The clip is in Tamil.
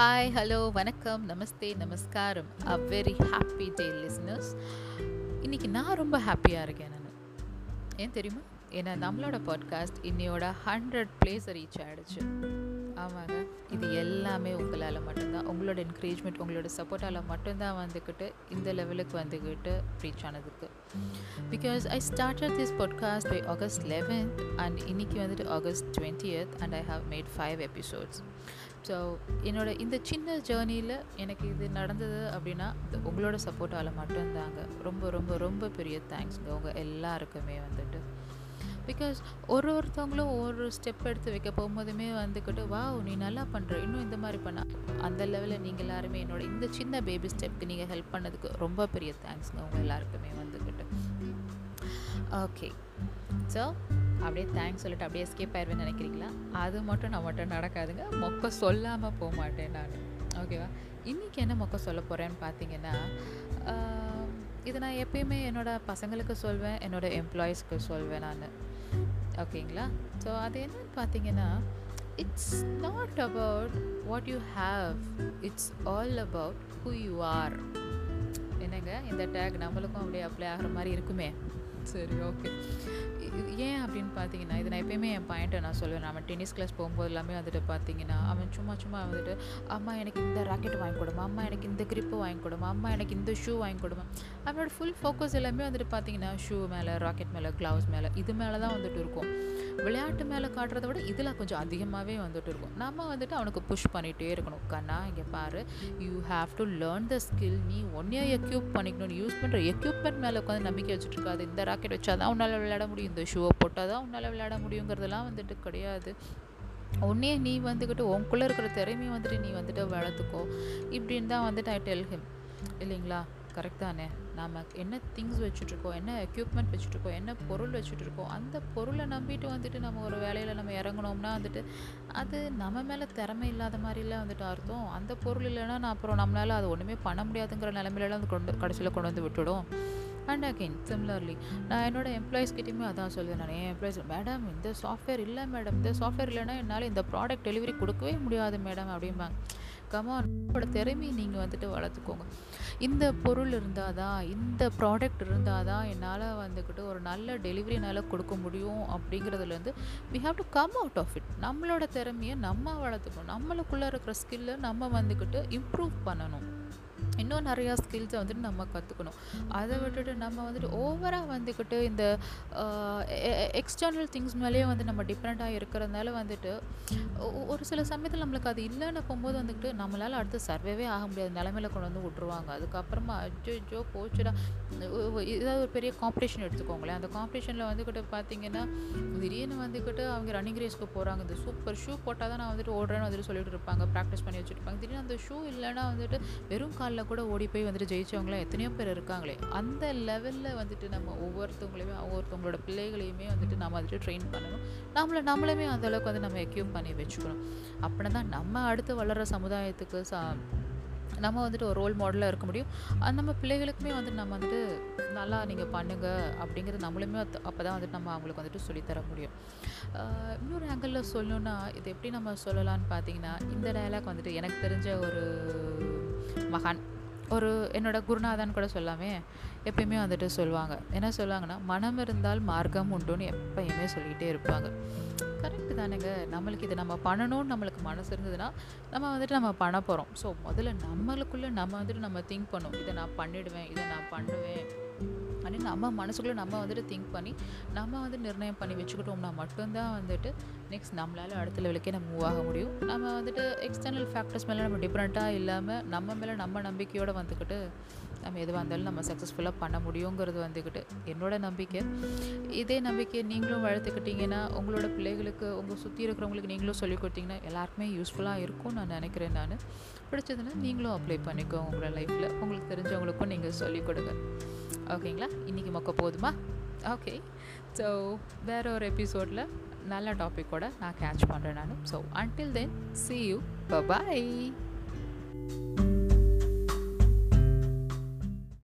ஹாய் ஹலோ வணக்கம் நமஸ்தே நமஸ்காரம். A very happy day listeners இன்னைக்கு நான் ரொம்ப ஹாப்பியாக இருக்கேன் நான். ஏன் தெரியுமா? ஏன்னா நம்மளோட பாட்காஸ்ட் இன்னையோட ஹண்ட்ரட் பிளேஸ் ரீச் ஆகிடுச்சு ஆமாங்க. இது எல்லாமே உங்களால் மட்டும்தான். உங்களோட என்கரேஜ்மெண்ட் உங்களோட சப்போர்ட்டால் மட்டும்தான் வந்துக்கிட்டு இந்த லெவலுக்கு வந்துக்கிட்டு ரீச் ஆனதுக்கு. Because I started this podcast by August eleventh and இன்றைக்கி வந்துட்டு August twentieth and I have made five episodes so என்னோட இந்த சின்ன ஜேர்னியில் எனக்கு இது நடந்தது அப்படின்னா உங்களோட சப்போர்ட்டால் மட்டும்தாங்க. ரொம்ப ரொம்ப ரொம்ப பெரிய தேங்க்ஸுங்க உங்கள் எல்லாருக்குமே வந்துட்டு. பிகாஸ் ஒரு ஒருத்தவங்களும் ஒரு ஸ்டெப் எடுத்து வைக்க போகும்போதுமே வந்துக்கிட்டு வா நீ நல்லா பண்ணுற இன்னும் இந்த மாதிரி பண்ண. அந்த லெவலில் நீங்கள் எல்லாருமே என்னோட இந்த சின்ன பேபி ஸ்டெப்க்கு நீங்கள் ஹெல்ப் பண்ணதுக்கு ரொம்ப பெரிய தேங்க்ஸுங்க உங்கள் எல்லாருக்குமே வந்துக்கிட்டு. ஓகே ஸோ அப்படியே தேங்க்ஸ் சொல்லிட்டு அப்படியே எஸ்கேப் ஆயிடுவேன்னு நினைக்கிறீங்களா? அது மட்டும் நான் மட்டும் நடக்காதுங்க. மொக்க சொல்லாமல் போக மாட்டேன் நான். ஓகேவா இன்றைக்கி என்ன மொக்க சொல்ல போகிறேன்னு பார்த்தீங்கன்னா இது நான் எப்பயுமே என்னோடய பசங்களுக்கு சொல்வேன் என்னோடய எம்ப்ளாயீஸ்க்கு சொல்வேன் நான். ஓகேங்களா ஸோ அது என்னன்னு பார்த்தீங்கன்னா it's not about what you have it's all about who you are என்னங்க? இந்த டேக் நம்மளுக்கும் அப்படியே அப்ளை ஆகிற மாதிரி இருக்குமே. சரி ஓகே ஏன் அப்படின்னு பார்த்தீங்கன்னா இது நான் எப்பயுமே என் பாயிண்ட்டை நான் சொல்லுவேன். நம்ம டென்னிஸ் கிளாஸ் போகும்போது எல்லாமே வந்துட்டு பார்த்தீங்கன்னா அவன் சும்மா சும்மா வந்துட்டு அம்மா எனக்கு இந்த ராக்கெட் வாங்கி கொடுமா. அம்மா எனக்கு இந்த கிரிப்பு வாங்கி கொடுமா. அம்மா எனக்கு இந்த ஷூ வாங்கி கொடுமா. அவனோட ஃபுல் ஃபோக்கஸ் எல்லாமே வந்துட்டு பார்த்தீங்கன்னா ஷூ மேலே ராக்கெட் மேலே க்ளவுஸ் மேலே இது மேலே தான் வந்துட்டு இருக்கும். விளையாட்டு மேலே காட்டுறத விட இதில் கொஞ்சம் அதிகமாகவே வந்துட்டு இருக்கும். நம்ம வந்துட்டு அவனுக்கு புஷ் பண்ணிகிட்டே இருக்கணும். கண்ணா இங்கே பாரு. You have to learn the skill நீ ஒன்னே எக்யூப் பண்ணிக்கணும் யூஸ் பண்ணுற எக்யூப்மெண்ட் மேலே உட்காந்து நம்பிக்கை வச்சுட்டு இருக்காது. இந்த ராக்கெட் வச்சா தான் உன்னால் விளையாட முடியும். இந்த ஷூவை போட்டால் தான் உன்னால் விளையாட முடியுங்கிறதெல்லாம் வந்துட்டு கிடையாது. உன்னே நீ வந்துக்கிட்டு உனக்குள்ளே இருக்கிற திறமையை வந்துட்டு நீ வந்துட்டு வளர்த்துக்கோ. இப்படின்னு தான் வந்துட்டு ஐ டெல் ஹிம் இல்லைங்களா? கரெக்ட் தானே? நாம் என்ன திங்ஸ் வச்சுட்ருக்கோம் என்ன எக்யூப்மெண்ட் வச்சுட்ருக்கோம் என்ன பொருள் வச்சுட்ருக்கோம் அந்த பொருளை நம்பிட்டு வந்துட்டு நம்ம ஒரு வேலையில் நம்ம இறங்கினோம்னா வந்துட்டு அது நம்ம மேலே திறமை இல்லாத மாதிரிலாம் வந்துட்டு அர்த்தம். அந்த பொருள் இல்லைன்னா நான் அப்புறம் நம்மளால் அது ஒன்றுமே பண்ண முடியாதுங்கிற நிலமையிலலாம் அது கொண்டு கடைசியில் கொண்டு வந்து விட்டுடும். அண்ட் அகெயின் சிம்லர்லி நான் என்னோடய எம்ப்ளாயிஸ்கிட்டையுமே அதான் சொல்லுவேன் நான். என் எம்ப்ளாயிஸ் மேடம் இந்த சாஃப்ட்வேர் இல்லை மேடம் இந்த சாஃப்ட்வேர் இல்லைன்னா என்னால் இந்த ப்ராடக்ட் டெலிவரி கொடுக்கவே முடியாது மேடம் அப்படிம்பாங்க. கமானோட திறமையை நீங்கள் வந்துட்டு வளர்த்துக்கோங்க. இந்த பொருள் இருந்தால் தான் இந்த ப்ராடக்ட் இருந்தால் தான் என்னால் வந்துக்கிட்டு ஒரு நல்ல டெலிவரினால் கொடுக்க முடியும் அப்படிங்கிறதுலேருந்து we have to come out of it நம்மளோட திறமையை நம்ம வளர்த்துக்கணும். நம்மளுக்குள்ளே இருக்கிற ஸ்கில்லை நம்ம வந்துக்கிட்டு இம்ப்ரூவ் பண்ணணும். இன்னும் நிறையா ஸ்கில்ஸை வந்துட்டு நம்ம கற்றுக்கணும் அதை விட்டுட்டு நம்ம வந்துட்டு ஓவராக வந்துக்கிட்டு இந்த எக்ஸ்டர்னல் திங்ஸ் மேலேயே வந்து நம்ம டிஃப்ரெண்ட்டாக இருக்கிறதுனால வந்துட்டு ஒரு சில சமயத்தில் நம்மளுக்கு அது இல்லைன்னு போகும்போது வந்துக்கிட்டு நம்மளால் அடுத்து சர்வேவே ஆக முடியாத. நிலமையில கொண்டு வந்து விட்ருவாங்க அதுக்கப்புறமா அஜோஜோ போச்சுடா. ஏதாவது ஒரு பெரிய காம்படிஷன் எடுத்துக்கோங்களேன். அந்த காம்படிஷனில் வந்துக்கிட்டு பார்த்தீங்கன்னா திடீர்னு வந்துக்கிட்டு அவங்க ரன்னிங் ரேஸ்க்கு போகிறாங்க இந்த சூப்பர் ஷூ போட்டால் தான் நான் வந்துட்டு ஓடுறேன்னு வந்துட்டு சொல்லிட்டு இருப்பாங்க. ப்ராக்டிஸ் பண்ணி வச்சுருப்பாங்க. திடீர்னு அந்த ஷூ இல்லைன்னா வந்துட்டு வெறும் காலில் கூட ஓடி போய் வந்துட்டு ஜெயிச்சவங்களாம் எத்தனையோ பேர் இருக்காங்களே. அந்த லெவலில் வந்துட்டு நம்ம ஒவ்வொருத்தவங்களையுமே ஒவ்வொருத்தவங்களோட பிள்ளைகளையுமே வந்துட்டு நம்ம வந்துட்டு ட்ரெயின் பண்ணணும். நம்மளை நம்மளுமே அந்தளவுக்கு வந்து நம்ம எக்யூப் பண்ணி வச்சுக்கணும். அப்படின்னா தான் நம்ம அடுத்து வளர்கிற சமுதாயத்துக்கு சா நம்ம வந்துட்டு ஒரு ரோல் மாடலாக இருக்க முடியும். அது நம்ம பிள்ளைகளுக்குமே வந்துட்டு நம்ம வந்துட்டு நல்லா நீங்கள் பண்ணுங்கள் அப்படிங்கிறது நம்மளுமே அப்போ தான் வந்துட்டு நம்ம அவங்களுக்கு வந்துட்டு சொல்லித்தர முடியும். இன்னொரு ஆங்கிளில் சொல்லணுன்னா இது எப்படி நம்ம சொல்லலான்னு பார்த்தீங்கன்னா இந்த டயலாக் வந்துட்டு எனக்கு தெரிஞ்ச ஒரு மகான். ஒரு என்னோட குருநாதன் கூட சொல்லாமே எப்பயுமே வந்துட்டு சொல்லுவாங்க என்ன சொல்லுவாங்கன்னா மனம் இருந்தால் மார்க்கம் உண்டுன்னு எப்பயுமே சொல்லிகிட்டே இருப்பாங்க. கரெக்டு தானேங்க. நம்மளுக்கு இதை நம்ம பண்ணணும்னு நம்மளுக்கு மனசு இருந்ததுன்னா நம்ம வந்துட்டு நம்ம பண்ண போகிறோம் ஸோ முதல்ல நம்மளுக்குள்ளே நம்ம வந்துட்டு நம்ம திங்க் பண்ணோம். இதை நான் பண்ணிடுவேன் இதை நான் பண்ணுவேன். அப்படின்னு நம்ம மனசுக்குள்ளே நம்ம வந்துட்டு திங்க் பண்ணி நம்ம வந்து நிர்ணயம் பண்ணி வச்சுக்கிட்டோம்னா மட்டும்தான் வந்துட்டு நெக்ஸ்ட் நம்மளால் அடுத்த லெவலுக்கே நம்ம மூவ் ஆக முடியும். நம்ம வந்துட்டு எக்ஸ்டர்னல் ஃபேக்டர்ஸ் மேலே நம்ம டிஃப்ரெண்ட்டாக இல்லாமல் நம்ம மேலே நம்ம நம்பிக்கையோடு வந்துக்கிட்டு நம்ம எதுவாக இருந்தாலும் நம்ம சக்ஸஸ்ஃபுல்லாக பண்ண முடியுங்கிறது வந்துக்கிட்டு என்னோட நம்பிக்கை. இதே நம்பிக்கையை நீங்களும் வளர்த்துக்கிட்டிங்கன்னா உங்களோட பிள்ளைகளுக்கு உங்கள் சுற்றி இருக்கிறவங்களுக்கு நீங்களும் சொல்லிக் கொடுத்தீங்கன்னா எல்லாருக்குமே யூஸ்ஃபுல்லாக இருக்கும்னு நான் நினைக்கிறேன் நான். பிடிச்சதுன்னா நீங்களும் அப்ளை பண்ணிக்கோங்க உங்களோட லைஃப்பில் உங்களுக்கு தெரிஞ்சவங்களுக்கும் நீங்கள் சொல்லிக் கொடுங்க. ஓகேங்களா இன்றைக்கி மொக்க போதுமா? ஓகே ஸோ வேற ஒரு எபிசோடில் நல்ல டாப்பிக்கோட நான் கேட்ச் பண்ணுறேன் நான். So until then see you bye